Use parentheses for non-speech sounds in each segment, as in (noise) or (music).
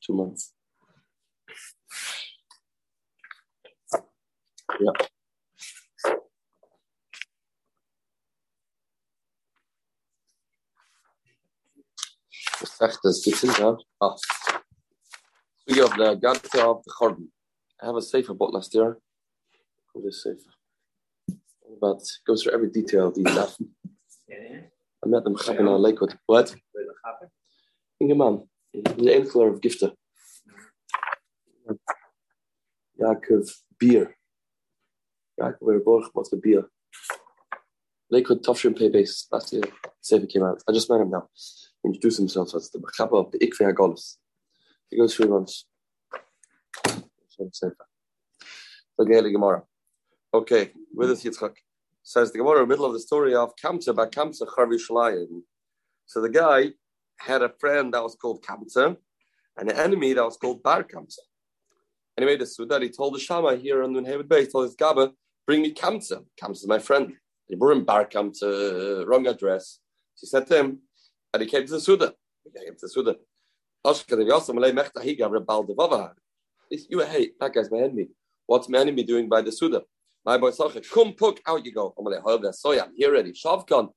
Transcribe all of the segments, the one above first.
Two months. Yeah. Echt, dat is Ah. Speaking of the Gadta of the Chorban, I have a safer bought last year. What is safer? But goes through every detail of these stuff. I met them in a Lakewood. What? Ingeman, the enkele of giften. Yaakov beer. Yaakov weer borg wat the beer. Lakewood Tofsham Pay base last year. Safer came out. I just met him now. Introduce himself as the Machaba of the Ikve Hagolis. He goes through once. Okay, Gemara. Okay, with us Yitzchak. Says the Gemara in the middle of the story of Kamsa by Kamsa Charvi So the guy had a friend that was called Kamsa and an enemy that was called Bar Kamsa. Anyway, the Suda, he told the Shama here on Nunhevet Bay, he told his Gaba, bring me Kamsa. Kamsa is my friend. He brought him Bar Kamsa, wrong address. She said to him, and he came to the Suda. He came to the Suda. You hey, that guy's my enemy. What's my enemy doing by the Suda? My boy Sacha, come poke out you go. I'm like, so I'm here ready. Shavkan,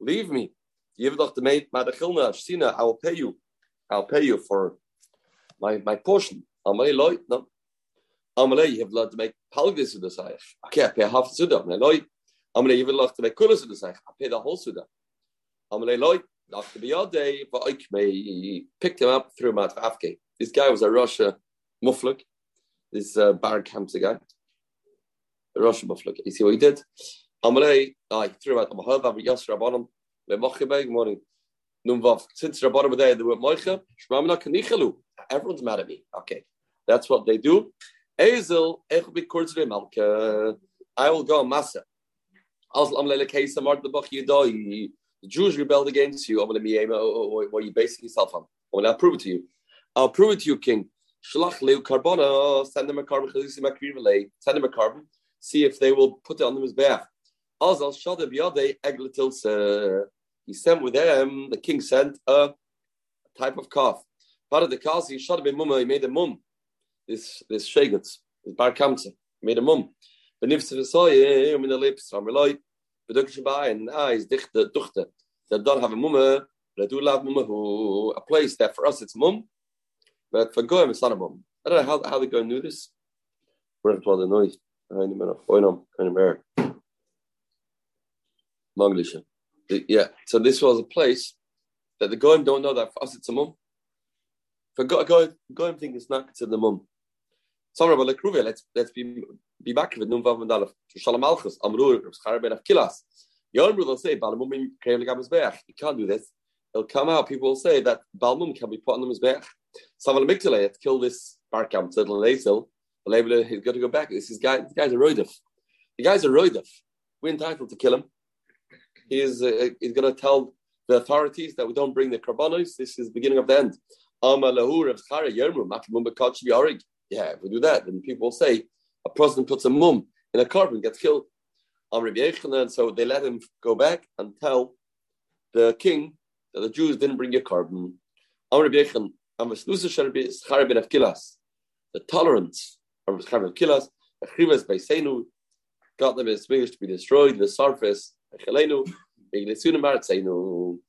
leave me. Give doch the mate, Madachilna, Shina, I will pay you. I'll pay you for my my portion. Amalei loy, no. Amalei, you have lot to make palgis to the Saich. Okay, I pay half the Suda. Amalei loy. Amalei, you have lot to make kulas to the Saich. I pay the whole Suda. Amalei loy. After the other day, he picked him up, threw him out of Afghan. This guy was a Russia muflik. This uh, Bar Kamsa guy. Muflik. You see what he did? Amalei, I threw out the Yas Rabbanim, Lemochebe, morning. Numvav. Since Rabbanim were there, they were Moicha, Kanichalu. Everyone's mad at me. Okay. That's what they do. Ezel, Echbi Kurzre Malka. I will go on Masa. Aslam Lele Keisa Mart the Jews rebelled against you. Eh, oh, oh, oh, what are you basing yourself on? I'll prove it to you. I'll prove it to you, King. Leu. Send them a carbon. Send them a carbon. See if they will put it on the bear. Azal shadav yade egletilse. He sent with them. The king sent a type of calf. Part of the calf, he shot him mum. He made a mum. This this shagets, this bar kamsa, made a mum. Benifse v'soye in the lips. Rameloi. Beduk Shabbai and eyes dichte duchte. They don't have a mumma, but do love mumma who a place that for us it's mum, but for Goyim it's not a mum. I don't know how, how go and do this. Where's all the noise? Kind of bear. Manglisha. Yeah, so this was a place that the Goyim don't know that for us it's a mum. For Goyim, Goyim think it's not considered a mum. Some Rabbi Lekruve, let's let's be be back with Num Vav Mandalaf to Shalom Malchus Amrur Schar Ben Kilas. Yom will say Balmum Krev Legam Mizbeach. You can't do this. It'll come out. People will say that Balmum can be put on the Mizbeach. Saval Miktale had killed this Barkam Tzedel Lezel. The label he's got to go back. This is guy. This guy's a roidif. The guy's a roidif. We're entitled to kill him. He is. Uh, he's going to tell the authorities that we don't bring the karbanos. This is the beginning of the end. Yeah, if we do that, then people say a person puts a mum in a carbon, gets killed. And so they let him go back and tell the king that the Jews didn't bring a carbon. The tolerance of Charib Kilas, Achrivas by Senu, got them as wish to be destroyed, the surface,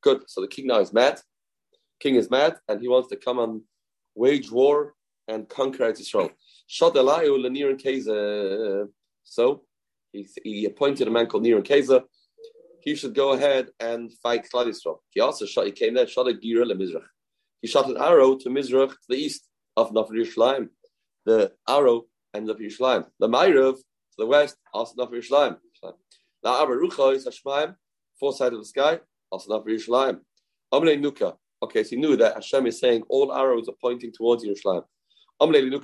Good. So the king now is mad. King is mad and he wants to come and wage war and conquer Israel. Shadalayu Laniran Keza. So he, he appointed a man called Niran Keza. He should go ahead and fight Klal Yisrael. He also shot. He came there. Shot a gira Mizrach. He shot an arrow to Mizrach to the east of Nafar Yerushalayim. The arrow ended up Yerushalayim. The Ma'irav to the west, also Nafar Yerushalayim. Now Abarucha is Hashmaim, four sides of the sky, also Nafar Yerushalayim. Amle Nuka. Okay, so he knew that Hashem is saying all arrows are pointing towards Yerushalayim. It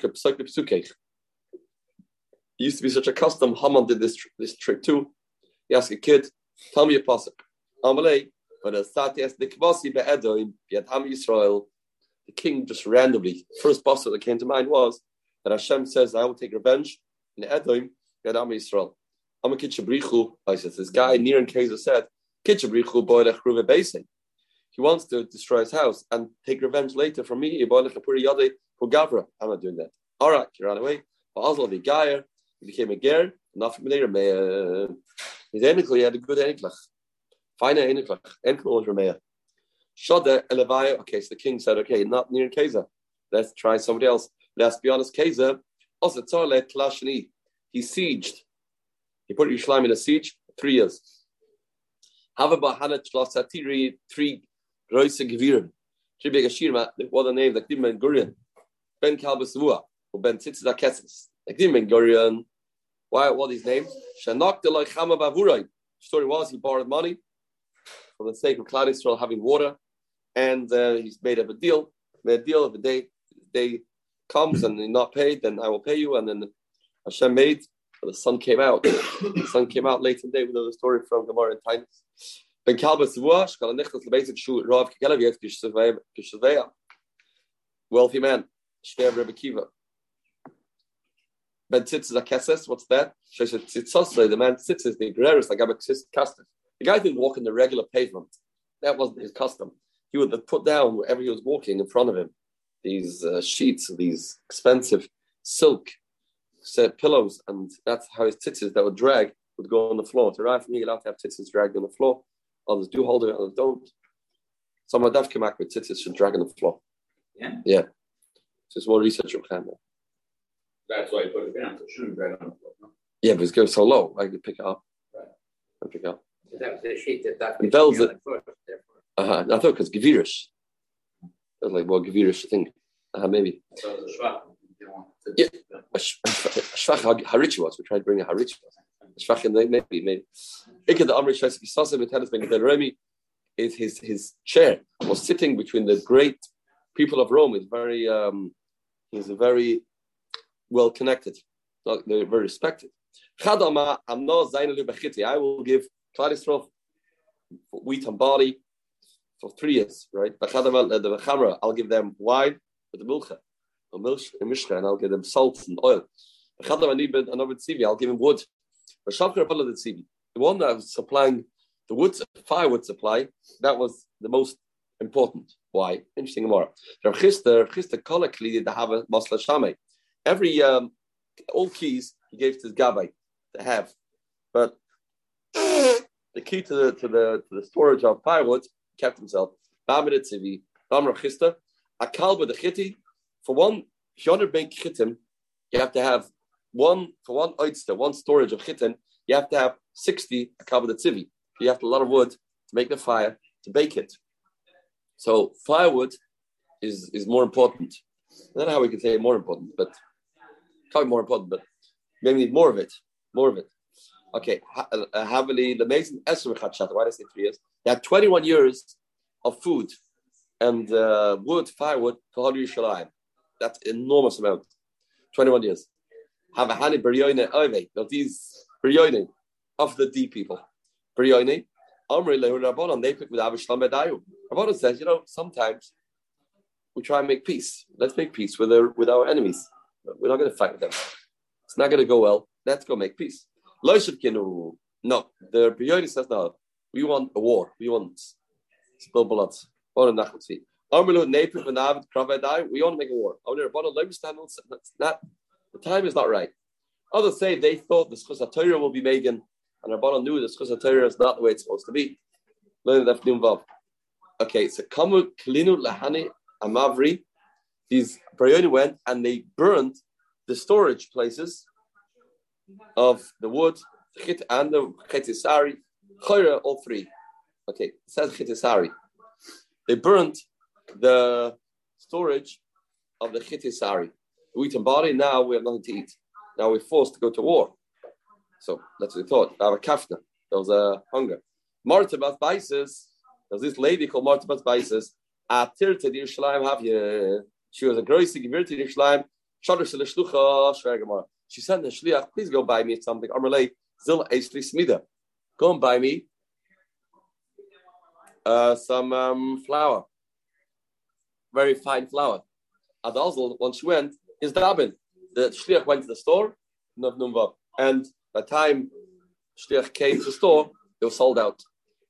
used to be such a custom. Haman did this this trick too. He asked a kid, "Tell me a pasuk." Amalei, but as Satias the Kvasi be'edoim Ham Yisrael, the king just randomly first pasuk that came to mind was that Hashem says, "I will take revenge in Edom Ham Yisrael." I'm a kitchabrichu. I said this guy near in Kaiser said, "Kitchabrichu boy lechruve basing." he wants to destroy his house and take revenge later from me. I'm not doing that. All right, he ran away. Also, the guy he became a ger. Not from there, He's enkel, he had a good enklach. Fine enklach. Enkel was Rameya. Shada Elevaya. Okay, so the king said, okay, not near Keza. Let's try somebody else. Let's be honest, Keza. Also, Tzorle Klashani. He sieged. He put Yerushalayim in a siege three years. Hava Bahana Shloss Satiri, three Groise Geviren. Three big Ashirma, what the name, like Ben Gurion. Ben Kalba Savua, or Ben Tzitzda Kesses. Like Ben Gurion. Why, what his name? Shanok de Chama Bavurai. Story was he borrowed money for the sake of Yisrael having water, and uh, he's made up a deal. Made a deal of the day day comes and you're not paid, then I will pay you. And then Hashem made the sun came out. (coughs) the sun came out late in the day. We know the story from Gemara in times. Ben Lebeizik Shu Rav. Wealthy man. Shver Rebbe Kiva. Ben Tzitzis Akeses, what's that? The man sits as the Guerreros, like Abaksis The guy didn't walk in the regular pavement. That wasn't his custom. He would put down wherever he was walking in front of him these uh, sheets, these expensive silk set pillows, and that's how his tzitzis that would drag would go on the floor. To arrive from allowed to have tzitzis dragged on the floor. Others do hold it, others don't. Some of Kamak with tzitzis should drag on the floor. Yeah. Yeah. So it's more research from Khamer. That's why you put it down, so it shouldn't drag on the floor. No? Yeah, but it's going so low, I could pick it up. Right. I pick it up. That was the sheet that that. Bells it. Uh huh. I thought because Gavirish. It was like, well, Gavirish thing. Uh, maybe. So Yeah. Shvach Harichi was. We tried to bring a Harichi. Shvach and maybe maybe. Ikad the Amrit Shvach Kisasa Vitalis Ben Gedel Remi is his his chair was sitting between the great people of Rome. He's very um, he's very well connected. They're very respected. Chadama, I'm not Zainalu Bechiti. I will give Claristrof wheat and barley for three years, right? I'll give them wine with the milcha, a milch, a mishka, and I'll give them salt and oil. I'll give him wood. The one that was supplying the wood, firewood supply, that was the most important. Why? Interesting Kolakli, they have a. Every um, all keys he gave to his gabbai to have, but (coughs) the key to the to the to the storage of firewood kept himself. Bamid Tzivi, Bamar Chista, a kalba the chiti. For one yonder bank chitim, you have to have one for one oitster, one storage of chitin. You have to have sixty a kalba the tzivi. You have a lot of wood to make the fire to bake it. So firewood is is more important. I don't know how we can say more important, but probably more important, but maybe need more of it. More of it. Okay, uh, uh, Havili, the Mason Esra Why did I say three years? They had 21 years of food and uh, wood, firewood for Hadi Yerushalayim. That's enormous amount. 21 years. Have a honey Beryoine Oive. Now these Beryoine of the D people. Beryoine. Amri Lehu Rabbanon, they pick with Avishlam Bedayu. Rabbanon says, you know, sometimes we try and make peace. Let's make peace with our, with our enemies. We're not going to fight with them. It's not going to go well. Let's go make peace. No, the Beryoine says, no, we want a war. We want spill blood. We want to make a war. Oh, That's not, the time is not right. Others say they thought the Schus will be Megan, and Rabbanon knew the Schus is not the way it's supposed to be. Okay, so Kamu Klinu Lahani Amavri, these Brioni went and they burned the storage places of the wood, and the chetisari, chayra, all three. Okay, it says chitisari. They burnt the storage of the chitisari. We eat body, now we have nothing to eat. Now we're forced to go to war. So that's what we thought. Our kafna. There was a hunger. Martabat Baisis, there was this lady called Martabat ah, Yerushalayim have. She was a groisy gewirr to Yerushalayim. She sent the shliach, please go buy me something. Zil smida. Go and buy me uh, some um, flour, very fine flour. Adalzel, once she went, is dabin. The shliach went to the store, and by the time shliach came to the store, it was sold out.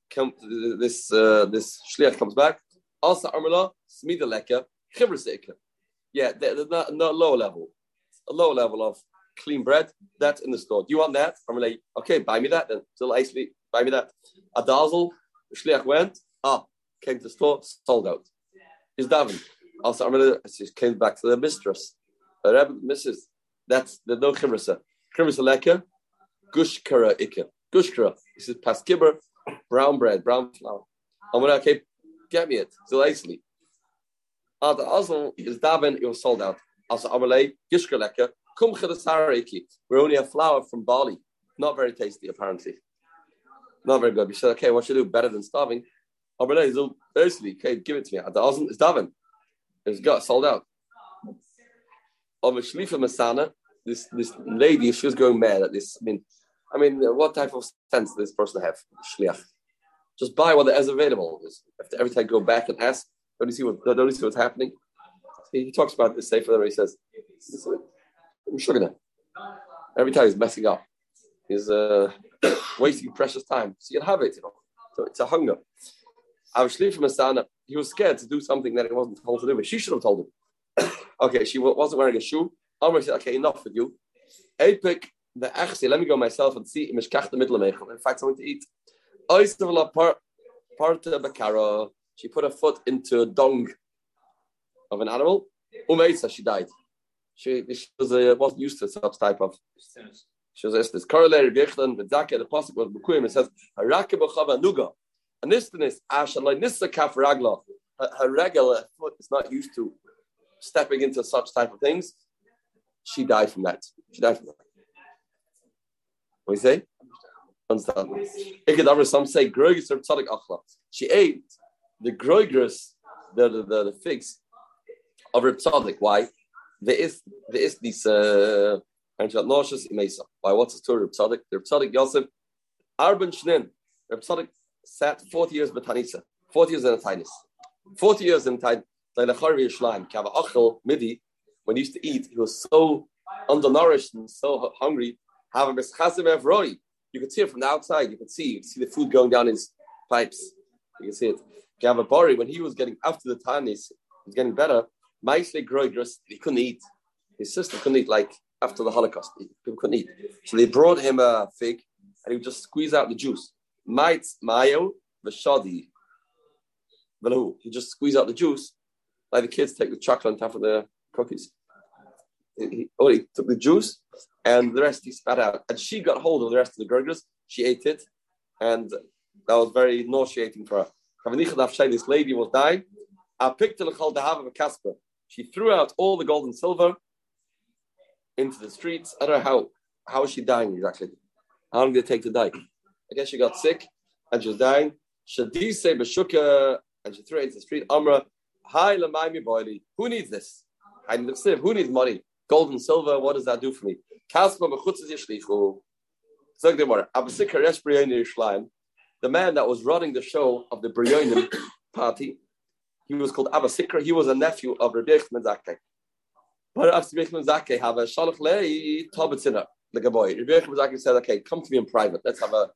come, this uh, this shliach comes back. Also, armala smida. Yeah, they're not, not low level, a low level of clean bread. That's in the store. Do you want that? I'm like, okay, buy me that then. Still icely, buy me that. A dazzle, shliach went. Ah, came to the store, sold out. Is Davin. Also, I'm gonna. She came back to the mistress. The Rebbe, Mrs. That's the no chivrisa. Chivrisa leka, gushkara ikka. Gushkara. This is paskibber, brown bread, brown flour. I'm gonna okay, get me it. Still icely. Ah, the also is Davin. It was sold out. Also, Amalei, Gishka leka, sariki. We're only a flour from Bali. Not very tasty, apparently. Not very good. We said, okay, what should I do? Better than starving. Oh, Amalei, so basically, okay, give it to me. Osm is Davin. It's got sold out. Of a Shlifa Masana, this this lady, she was going mad at this. I mean, I mean, what type of sense does this person have? Shliach. Just buy what is available. Every time I go back and ask, don't you see what don't you see what's happening? He talks about this safer he says, sugar Every time he's messing up. He's uh, (coughs) wasting precious time. So you'll have it, you know. So it's a hunger. I was sleeping from Masana. He was scared to do something that he wasn't told to do, but she should have told him. (coughs) okay, she wasn't wearing a shoe. Amr said, okay, enough with you. Epic, the achsi, let me go myself and see. In fact, I something to eat. Parta Bakara. She put her foot into a dung of an animal. Umeisa, she died. She, she was, uh, wasn't used to such type of. She was this correlated Bechlan, the Zaka, the Pasuk was Bukuim, it says, Haraka Bachava Nuga. And this is Ashalai Nissa Kaf Ragla. Her regular foot is not used to stepping into such type of things. She died from that. She died from that. What do you say? Understand? Some say Groigis or Tzadik Achla. She ate the Groigris, the, the, the, figs of Reb Tzadik. Why? There is there is this uh why what's the story Reb Tzadik? Reb Tzadik Yosef Arban Shnin. Reb Tzadik sat 40 years with Tanisa, 40 years in a Tainus, 40 years in achel midi, when he used to eat, he was so undernourished and so hungry. You could see it from the outside. You could see, you could see the food going down his pipes. You can see it. Gavabari, when he was getting after the Tanis, he was getting better. Maisle Groigras, he couldn't eat. His sister couldn't eat like after the Holocaust. People couldn't eat. So they brought him a fig and he would just squeeze out the juice. Might mayo v'shadi. V'lahu. He just squeeze out the juice, like the kids take the chocolate on top of the cookies. He, oh, he took the juice and the rest he spat out. And she got hold of the rest of the burgers. She ate it, and that was very nauseating for her. This lady was dying. I picked the have a Casper. She threw out all the gold and silver into the streets. I don't know how how is she dying exactly. How long did it take to die? I guess she got sick and she was dying. Shadise Bashuka, and she threw it into the street. Amra, hi Lamaimi Boily. Who needs this? I need. Who needs money? Gold and silver, what does that do for me? The man that was running the show of the Brionim (coughs) party, he was called Abba Sikra. He was a nephew of Rabbi Yechman Zakeh. But Rabbi Yechman Zakeh have a Shalach Lei Tobitzina, the boy. Rabbi Yechman Zakeh said, okay, come to me in private. Let's have a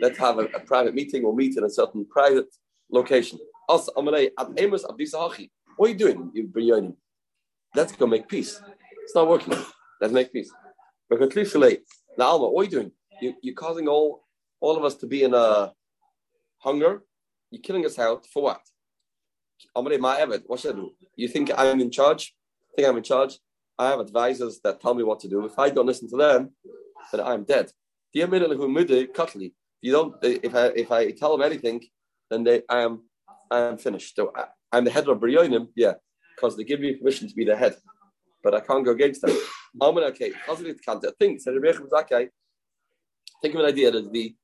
let's have a, a private meeting or meet in a certain private location. Also, Amalei, Amos what are you doing? You Brionim. Let's go make peace. It's not working. Let's make peace. Now, Alma, what are you doing? You, you're causing all all of us to be in a hunger. You're killing us out for what? What should I do? You think I'm in charge? think I'm in charge? I have advisors that tell me what to do. If I don't listen to them, then I'm dead. You don't. If I if I tell them anything, then they I am I am finished. So I, am the head of Brionim, yeah, because they give me permission to be the head, but I can't go against them. (coughs) I'm gonna okay. Think Think of an idea that the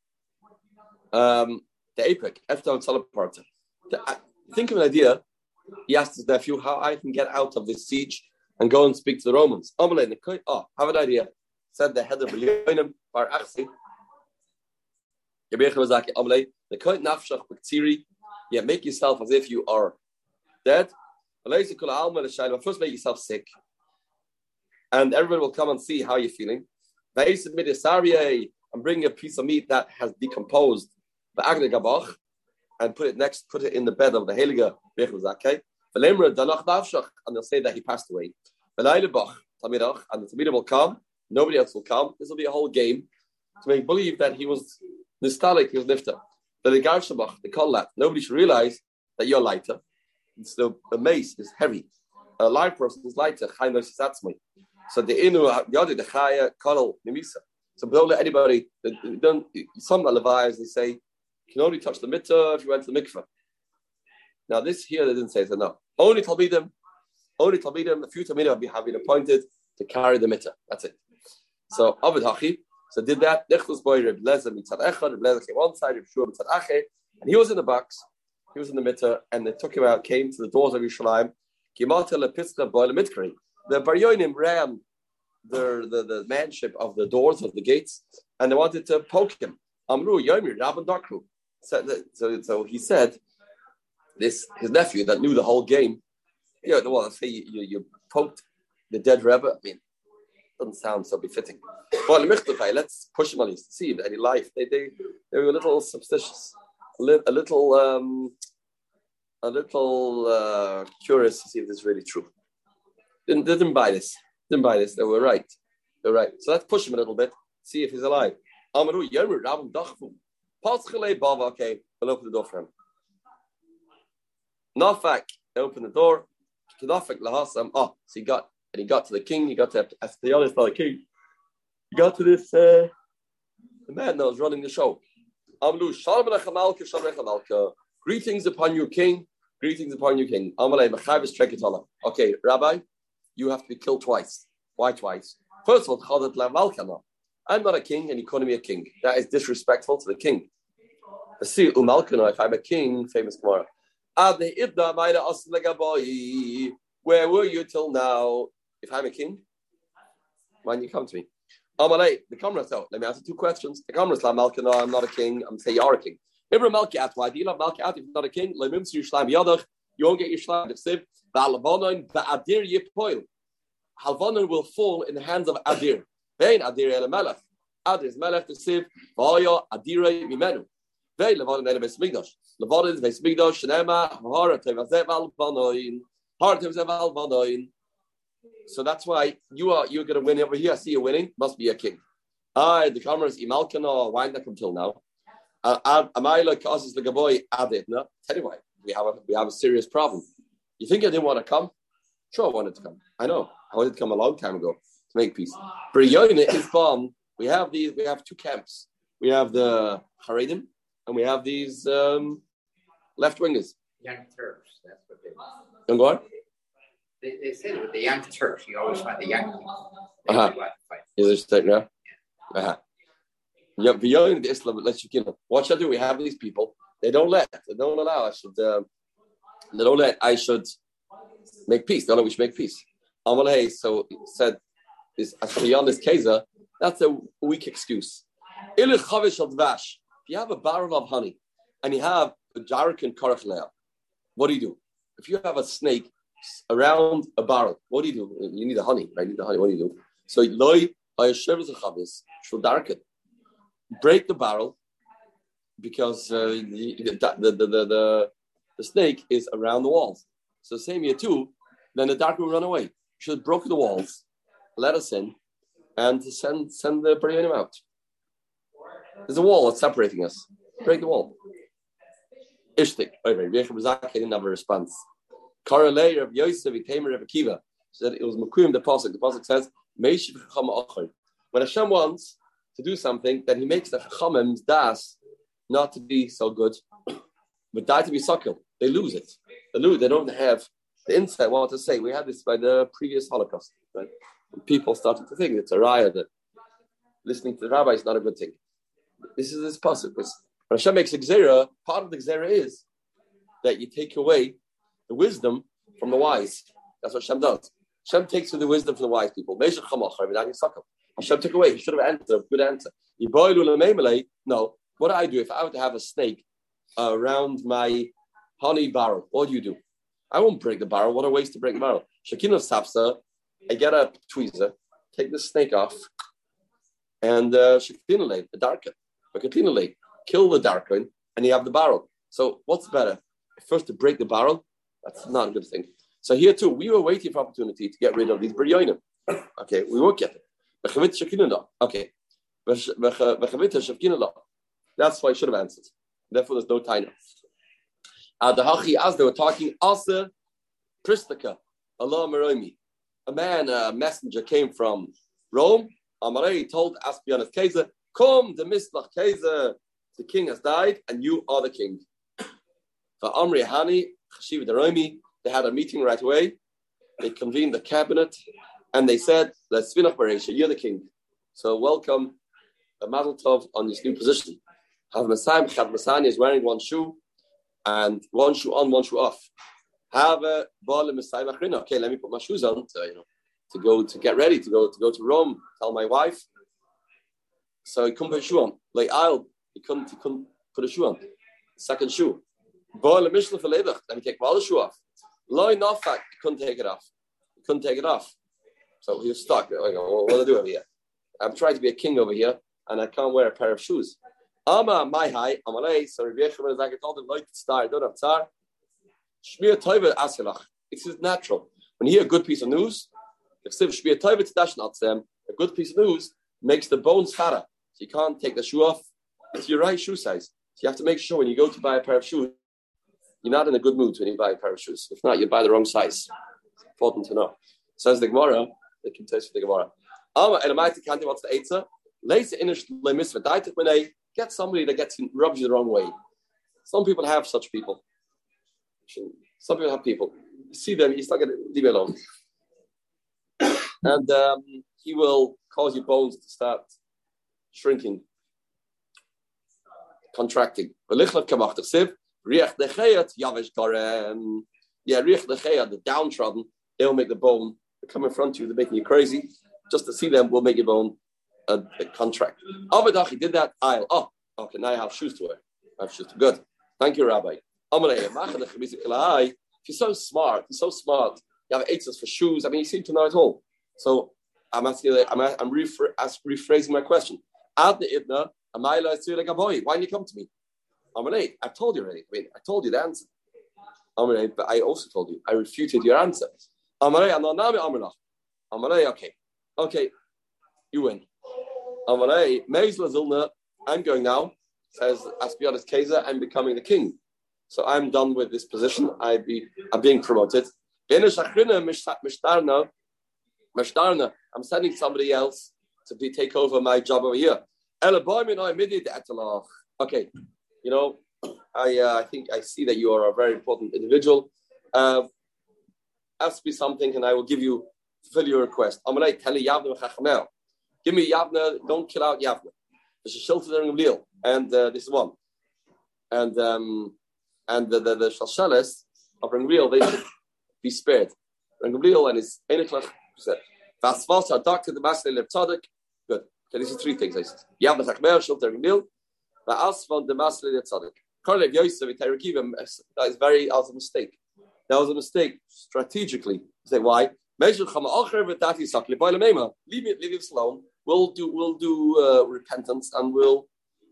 um, the Efton Salaparta. Think of an idea. He asked his nephew how I can get out of this siege and go and speak to the Romans. Oh, have an idea. Said the head of Bilyonim Bar Achsi. Yeah, make yourself as if you are dead. First, make yourself sick. And everyone will come and see how you're feeling. And bring a piece of meat that has decomposed. And put it next, put it in the bed of the Heilige Bechel Zakei. And they'll say that he passed away. And the Talmidah will come. Nobody else will come. This will be a whole game to make believe that he was nostalgic, he was nifta. But the Garshabach, they call that. Nobody should realize that you're lighter. It's the, the mace is heavy. A live person is lighter. So the inu yadi the chaya kolal nimisa. So don't let anybody. Don't some levites they say you can only touch the mitzvah if you went to the mikveh. Now this here they didn't say it's enough. Only talmidim, only talmidim. A few talmidim have been appointed to carry the mitzvah. That's it. So Avid Hachi. So did that. Nechus boy Reb Lezer mitzad echad. Reb Lezer came one side. Reb Shua mitzad ache, and he was in the box. He was in the mitzvah, and they took him out. Came to the doors of Yerushalayim. Kimata lepitzka boy. The Baryonim ran the, the, the manship of the doors of the gates, and they wanted to poke him. Amru Yomir Rabban Dakru. So, so, so he said, this his nephew that knew the whole game. You know, well, say you, you, you poked the dead Rebbe. I mean, doesn't sound so befitting. But let's push him on least see if any life. They they they were a little superstitious, a, li- a little um, a little uh, curious to see if this is really true. Didn't didn't buy this. Didn't buy this. They were right. They're right. So let's push him a little bit, see if he's alive. Paschele Bava. Okay, we'll open the door for him. Nafak, open the door. Nafak lahasam. Oh, so he got and he got to the king. He got to Astyanis, not the king. He got to this uh, the man that was running the show. Amlu Shalom Alechamalka. Greetings upon you, king. Greetings upon you, king. Okay, Rabbi, you have to be killed twice. Why twice? First of all. I'm not a king, and you call me a king. That is disrespectful to the king. See, Umalkana, if I'm a king, famous Gemara. Where were you till now? If I'm a king, when you come to me. Amalei, the Kamra so let me ask you two questions. The Kamra La Malkana, I'm not a king. I'm saying you are a king. Ibra Malkiat, why do you love Malkiat if you're not a king? Lemim Yishlam Yadach, you won't get your Shlam Siv. Ba'alavonon ba'adir yipoil. Halvonon will fall in the hands of Adir. Vein Adir el Melech. Adir is Melech Siv. V'oyo Adire Mimenu. Vein Levonon el Vesmigdosh. Levonon is Vesmigdosh. Shnema Hara Tevazev Alvonoin. Hara Tevazev Alvonoin. So that's why you are you're going to win over here. I see you winning. Must be a king. Ah, the cameras imalkana wind up until now. Amayla causes the gaboy added. No, why we have a we have a serious problem. You think I didn't want to come? Sure, I wanted to come. I know. I wanted to come a long time ago to make peace. Yoina is bomb. We have these. We have two camps. We have the Haredim and we have these um, left wingers. Young Turks. That's what they. Young what? They, they said with the young Turks, you always find the young Uh-huh. Is this take now? Uh-huh. Yeah, beyond the Islam, let's you know. What should I do? We have these people. They don't let. They don't allow. I should. Um, they don't let. I should make peace. They don't know we should make peace. Amalei so said this beyond this Keza. That's a weak excuse. Ilich chavish al dvash. If you have a barrel of honey and you have a jarik and karach leah, what do you do? If you have a snake around a barrel, what do you do? You need the honey, right? You need the honey. What do you do? So loy. Break the barrel because uh, the, the, the, the, the, snake is around the walls. So same here too. Then the dark will run away. Should have broken the walls, let us in, and send send the Baryanim out. There's a wall that's separating us. Break the wall. Ishtik. Oh, Rechab Zaka didn't have a response. Karalei of Yosef, he came Rav Akiva. Said it was Makuyim the Pasuk. The Pasuk says. When Hashem wants to do something, then He makes the Chachamim's das not to be so good, but die to be suckled. They lose it. They lose. They don't have the insight what to say. We had this by the previous Holocaust. Right? People started to think it's a riot that listening to the rabbi is not a good thing. This is this pasuk. When Hashem makes a part of the gzera is that you take away the wisdom from the wise. That's what Hashem does. Hashem takes away the wisdom from the wise people. Hashem took away. He should have answered. Good answer. No. What do I do if I were to have a snake around my honey barrel? What do you do? I won't break the barrel. What a waste to break the barrel. Shekina Sapsa, I get a tweezer, take the snake off, and uh, Shekinah the darken. But kill the darken, and you have the barrel. So what's better? First to break the barrel, that's not a good thing. So here too, we were waiting for opportunity to get rid of these biryonim. (coughs) Okay, we won't get it. Okay. That's why I should have answered. Therefore, there's no time. The Hachi, as they were talking, Asa Pristika, Allah Maromi. A man, a messenger came from Rome. Amarei told Aspianus Kaiser, Come, the Mislach Kaiser, the king has died, and you are the king. For Amri Hani, Chashiv Daromi, they had a meeting right away. They convened the cabinet and they said, Let's Svinach Baresha, you're the king. So welcome, a Mazel Tov on this new position. Have Masayim Chad Masani is wearing one shoe and one shoe on, one shoe off. Have a ball Okay, let me put my shoes on to, you know, to go to get ready to go to go to Rome. Tell my wife. So he couldn't put a shoe on. Like I'll he couldn't he couldn't put a shoe on. Second shoe. Boil a Mishnah Ball Let me take my the shoe off. Loy Nofak couldn't take it off. He couldn't take it off. So he was stuck. Like, what do I do over here? I'm trying to be a king over here, and I can't wear a pair of shoes. Ama my high, I'm Amalei, so Rabbi Yechim like I told him, like star, don't have tzar. Shmir Toiva Asilach. It's natural. When you hear a good piece of news, if Shmir Toiva Tzedashnatzem, a good piece of news makes the bones fatter. So you can't take the shoe off. It's your right shoe size. So you have to make sure when you go to buy a pair of shoes, you're not in a good mood when you buy a pair of shoes. If not, you buy the wrong size. Important to know. Says the Gemara, the contest for the Gemara. and wants the Eitzah. Later in a get somebody that gets rubs you the wrong way. Some people have such people. Some people have people. You see them, you start getting leave it alone. (coughs) and um, he will cause your bones to start shrinking, contracting. Yeah, riech dechayat, the downtrodden, they'll make the bone they come in front of you, they're making you crazy. Just to see them will make your bone a, a contract. Avadachi did that. I'll, oh, okay, now I have shoes to wear. I have shoes to Good. Thank you, Rabbi. If you're so smart, you're so smart, you have eights for shoes. I mean, you seem to know it all. So I'm asking, I'm, I'm rephrasing my question. Why didn't you come to me? Amalei, I've told you already. I mean, I told you the answer. Amalei, but I also told you. I refuted your answer. Amalei. Amalei, okay. Okay, you win. Amalei, I'm going now, says Aspiatis Keza, I'm becoming the king. So I'm done with this position. I be, I'm being promoted. I'm sending somebody else to be take over my job over here. Okay, you know, I uh, I think I see that you are a very important individual. Uh, ask me something, and I will give you fulfill your request. I'm gonna tell you Yavna Give me Yavna. Don't kill out Yavna. There's a shelter there in and uh, this is one. And um, and the the, the Shalsheles of Gamliel, they should be spared. Gamliel and his Eniklach said, "Vasvasa doctor the Master of Leptadik." Okay, these are three things. I said. Yavna Chachmer, shelter Gamliel. That is very, that was a mistake. That was a mistake strategically. Say why? Leave it, leave it alone. We'll do, we'll do uh, repentance and we'll,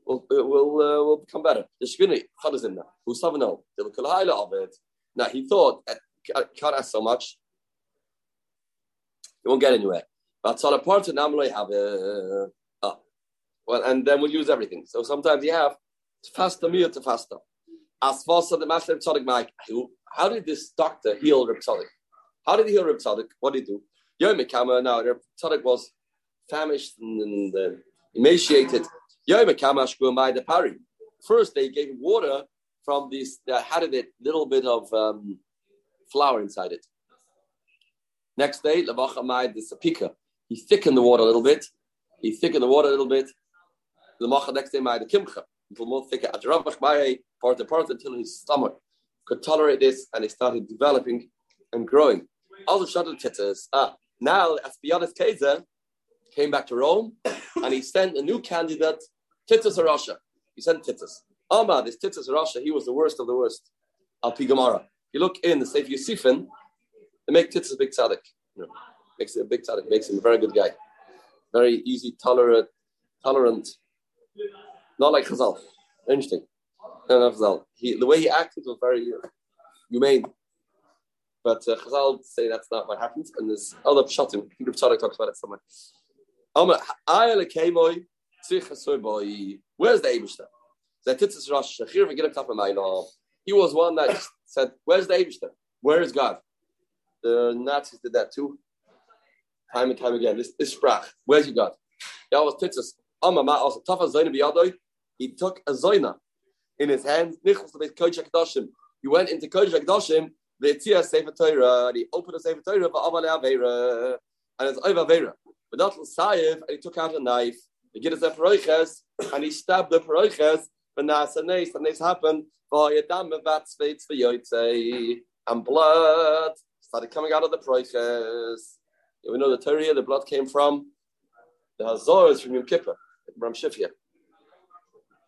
we'll, uh, we'll, uh, we'll become better. The Shvini, Chadazimna, who's Savano, the Kalhaila of it. Now he thought, can't ask so much. He won't get anywhere. But Salapart and Namlay have a well, and then we'll use everything. So sometimes you have faster meal to faster. As faster the master Tzaddik Mike. How did this doctor heal Reb Tzaddik? How did he heal Reb Tzaddik? What did he do? Yom Kama, now Reb Tzaddik was famished and, and uh, emaciated. Yom Kama the pari. First, they gave water from this that had it little bit of um, flour inside it. Next day, Lavachamai the sapika. He thickened the water a little bit. He thickened the water a little bit the macha next day by the kimcha until more thicker by part to part until his stomach could tolerate this and he started developing and growing. Also shuttle titters. Ah, now Aspianis Kaiser came back to Rome and he sent a new candidate, Titus Arasha. He sent Titus. Ama, this Titus Arasha, he was the worst of the worst. Al Pigamara. You look in the Sefer Yosifon, they make Titus a big tzaddik. You know, makes it a big tzaddik, makes him a very good guy. Very easy, tolerant, tolerant, not like Chazal. Interesting. Chazal. He, the way he acted was very uh, humane. But uh, Chazal say that's not what happens, and there's other pshatim. Rav Tzadok talks about it somewhere. Where's the Eibishter? He was one that said, Where's the Eibishter? Where is God? The Nazis did that too. Time and time again. This, is sprach. Where's your God? That was Titus. He took a zoina in his hand. He went into Kodesh Akdoshim. The Tia Sefer Torah. And he opened the Sefer Torah for Amal Aveira. And it's over Aveira. But not Sayev. And he took out a knife. He get his Ephroiches. And he stabbed the Ephroiches. But now nace. And this happened. And blood started coming out of the Proiches. We know the Torah, the blood came from the Hazors from Yom Kippur, Ram Shifia.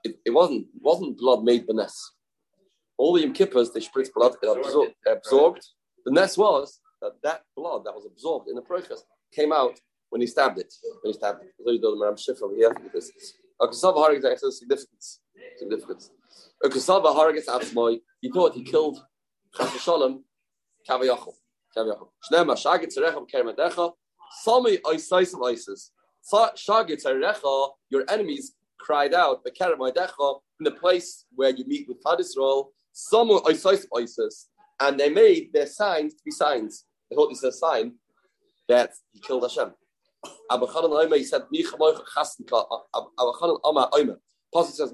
It, it wasn't wasn't blood made benes. All the Yom Kippurs, they spritz blood, it absorbed, absorbed. The nest was that that blood that was absorbed in the process came out when he stabbed it. When he stabbed it. So you do the Ram Shifra over here because Akasava Harig's has significance. Significance. Akasava Harig's Atzmoy, he thought he killed Chas Shalom Kavayachal. Shnema Shagit Zerecha Kermadecha. Sami Oisais of Isis. Your enemies cried out, in the place where you meet with Had Israel, ISIS, and they made their signs to be signs. They thought this is a sign that he killed Hashem. Abu Khan al he said, Pasuk says,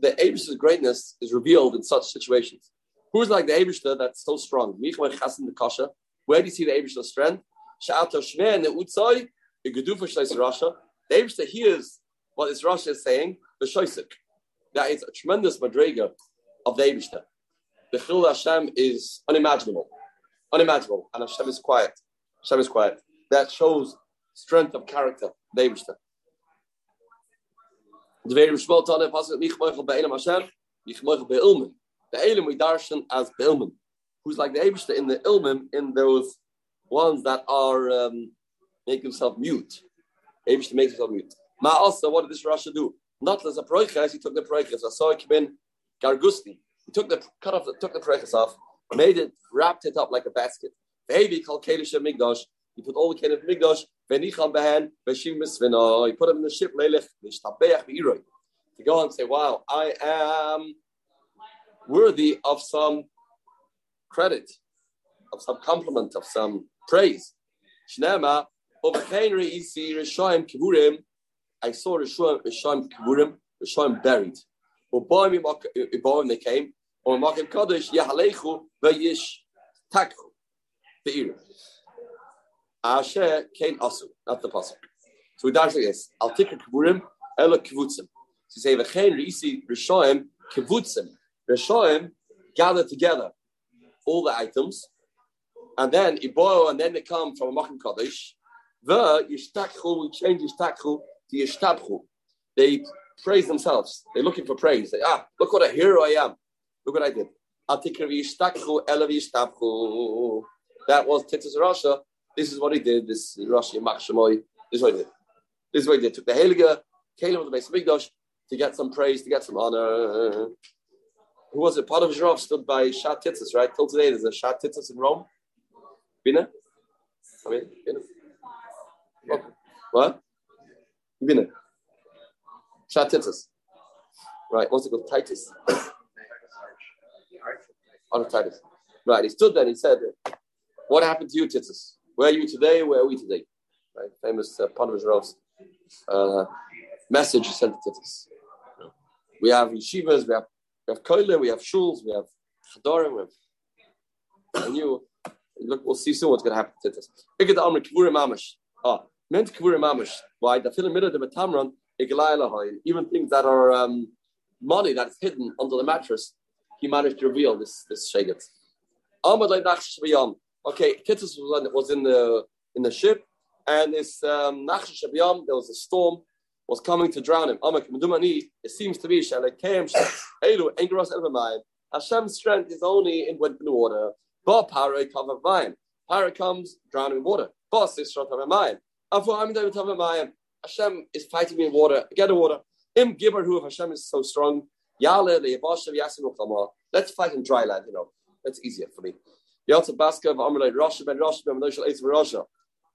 The Abish's greatness is revealed in such situations. Who's like the Abishter that's so strong? Where do you see the Abish's strength? The Eibishter hears what this Rasha is saying, the Shoisik. That is a tremendous madrega of the Eibishter. The Chil Hashem is unimaginable. Unimaginable. And Hashem is quiet. Hashem is quiet. That shows strength of character, the Eibishter. The very Shmuel Tane pasuk mich moichel be'elam Hashem, mich moichel be'ilmen. The Elam we darshan as be'ilmen, who's like the Eibishter in the Ilmim in those ones that are um, make himself mute. Maybe to make himself mute. Ma also, what did this Rasha do? Not as a proiches, he took the proiches. I saw it in Gargusti. He took the cut off, the, took the proiches off, made it, wrapped it up like a basket. Baby called Kalish Migdosh. He put all the kind of Migdosh. Venicham behen, Veshim Misvino. He put him in the ship, Lelech, Vishtabeach Beiroi. To go and say, wow, I am worthy of some credit, of some compliment, of some praise. Shnema. I saw Rishoim Kiburim, Rishoim buried. Uboim they came. Or Makim Kodesh Yahalechu Vayish Takhu. Be'ir. Asher Kain Asu. Not the pasuk. So we dash like this. Al Tikra Kiburim Ela Kivutzim. So you say Vachenri isi Rishoim Kivutzim. Rishoim gather together all the items and then Iboil, and then they come from a Machim Kaddish. The Yishtakhu, we change Yishtakhu to Yishtabchu. They praise themselves. They're looking for praise. They, ah, look what a hero I am. Look what I did. That was Titus Rasha. This is what he did. This Rashi Machshamoy. This is what he did. This is what he did. Took the Heilige, came of the base of Migdosh to get some praise, to get some honor. Who was it? Part of Zhrov stood by Shat Titus, right? Till today, there's a Shat Titus in Rome. Bina? I mean, Bina? Okay. What? Bina. Shatitis. Right, what's it called? Titus. (coughs) On Titus. Right, he stood there and he said, What happened to you, Titus? Where are you today? Where are we today? Right, famous uh, Rose uh, message sent to Titus. We have yeshivas, we have we have koilim, we have shuls, we have chadorim, we have. I knew Look, we'll see soon what's going to happen to this. Ikad Amr Kivura Mamish. Ah, meant Kivura Mamish. Why? The film middle of the Tamran, even things that are um, money that's hidden under the mattress, he managed to reveal this this shaget. Okay, Titus was in the in the ship, and this um, there was a storm was coming to drown him. It seems to be (coughs) Hashem's strength is only in, in the water. But Paro cover mine. Paro comes drowning in water. Boss is shot of mine. Hashem is fighting me in water. Get the water. Im Gibber who Hashem is so strong, Yale. Let's fight in dry land. You know, that's easier for me. Yalta Baska of Amalei Rasha ben Rasha ben Rasha.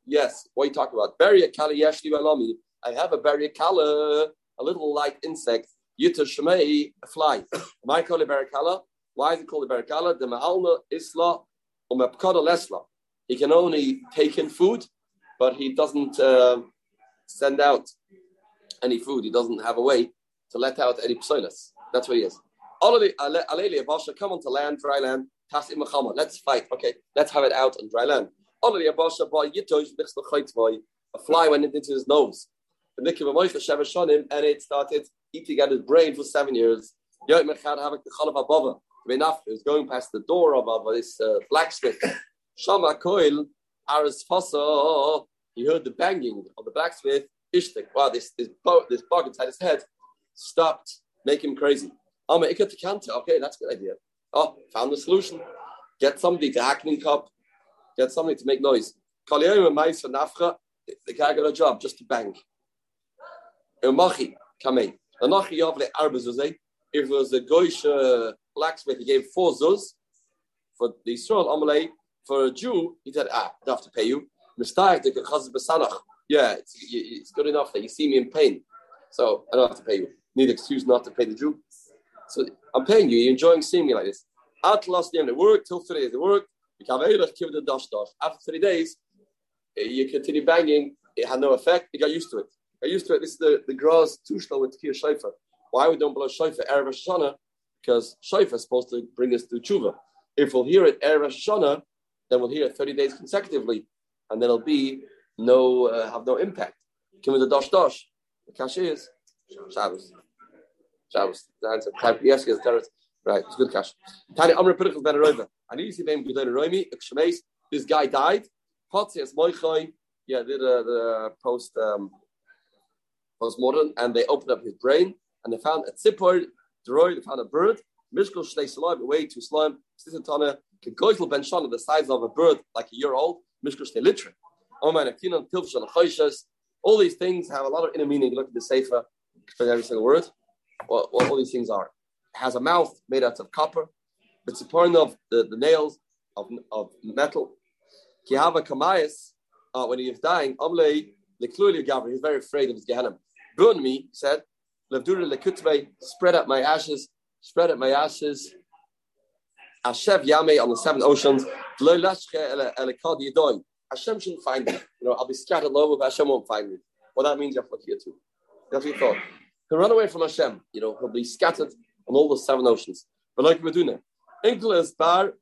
Yes, what are you talking about? Bury a kala yeshli alami. I have a bury a little light insect. Yita shemei, a fly. Am I called a barakala? Why is it called a barakala? The ma'alna isla umepkada lesla. He can only take in food, but he doesn't uh, send out any food. He doesn't have a way to let out any psoilas. That's what he is. Aleli abasha come onto land, dry land. Tas imachama. Let's fight. Okay, let's have it out on dry land. The abasha by yitosh. A fly went into his nose. And it started eating at his brain for seven years. He was going past the door of, of this uh, blacksmith. (coughs) Shama Koil, Aris Fasa, he heard the banging of the blacksmith. Ishtik, wow, this, this, this bug inside his head stopped, make him crazy. Okay, that's a good idea. Oh, found the solution. Get somebody to hack in cup, get somebody to make noise. The guy got a job just to bang. Machi, come in. If it was a Goish uh, blacksmith, he gave four zuz. For the Israel Amalei, for a Jew, he said, ah, I have to pay you. Yeah, it's, it's good enough that you see me in pain. So I don't have to pay you. Need excuse not to pay the Jew. So I'm paying you. You're enjoying seeing me like this. At last name, it worked till three days. It worked. After three days, eh, you continue banging. It had no effect. You got used to it. Got used to it. This is the, the grass too slow with Tkir Shaifa. Why we don't blow Shaifa Erev Hashanah? Because Shaifa is supposed to bring us to tshuva. If we'll hear it Erev Hashanah, then we'll hear it 30 days consecutively, and then it'll be no uh, have no impact. Come with the dosh dosh. The cash is Shabbos. Shabbos. The answer. Yes, yes, Right, it's good cash. Tani Amr Pirchel Ben Roiva. I need to see them Gudon Roimi. This guy died. Potzias Moichoi. Yeah, did a, the post um, post mortem, and they opened up his brain and they found a tzipor. Droid, they found a bird. Mishkol Shnei Salam, way to slime. Sisantana, Kegoitel Ben Shana, the size of a bird, like a year old. Mishkol Shnei Litra. All these things have a lot of inner meaning. Look at the Sefer, explain every single word. What, what all these things are. It has a mouth made out of copper. It's a point of the, the nails of, of metal. Kihava Kamayas, uh, when he is dying, Amle Lekluli Gavri, he's very afraid of his Gehenna. Burn me, he said, spread out my ashes, spread out my ashes. Ashev Yame on the seven oceans. Hashem shouldn't find me. You know, I'll be scattered low, but Hashem won't find me. Well, that means you have to look here too. That's what he thought. He'll run away from Hashem. You know, he'll be scattered on all the seven oceans. But like Meduna, Inkles bar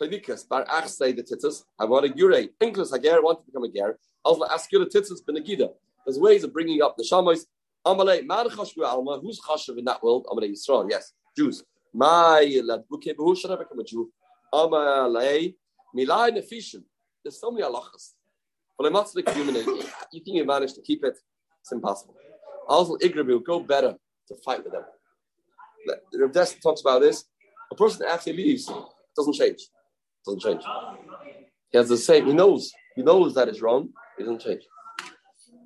Kledikas bar Achsei the titus. I want a gure. Inkles Hager want to become a ger. Also ask you the titus benegida. There's ways of bringing up the shamois. Amalei man chashvu alma. Who's chashav in that world? Amalei Yisrael. Yes, Jews. My lad buke who should I become a Jew? Amalei milai nefishim. There's so many halachas. But I'm not like human. You think you manage to keep it? It's impossible. Also, Igrabi will go better to fight with them. The Dessler talks about this. A person after he leaves doesn't change. Doesn't change. He has the same. He knows. He knows that it's wrong. He doesn't change.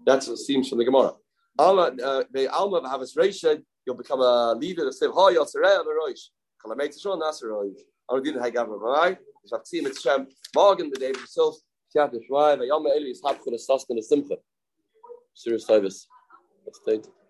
That's what seems from the Gemara. Reisha, uh, you'll become a leader of Siv Hoyot Sarel Roish. Kalamate Shon Nasser Roish. Aradin Hagam Rai. Shafti Mitzshem. Morgen the day himself. Tiat Shwai. Vayom Eli is Hapchun Esaskin Esimcha. Serious service. That's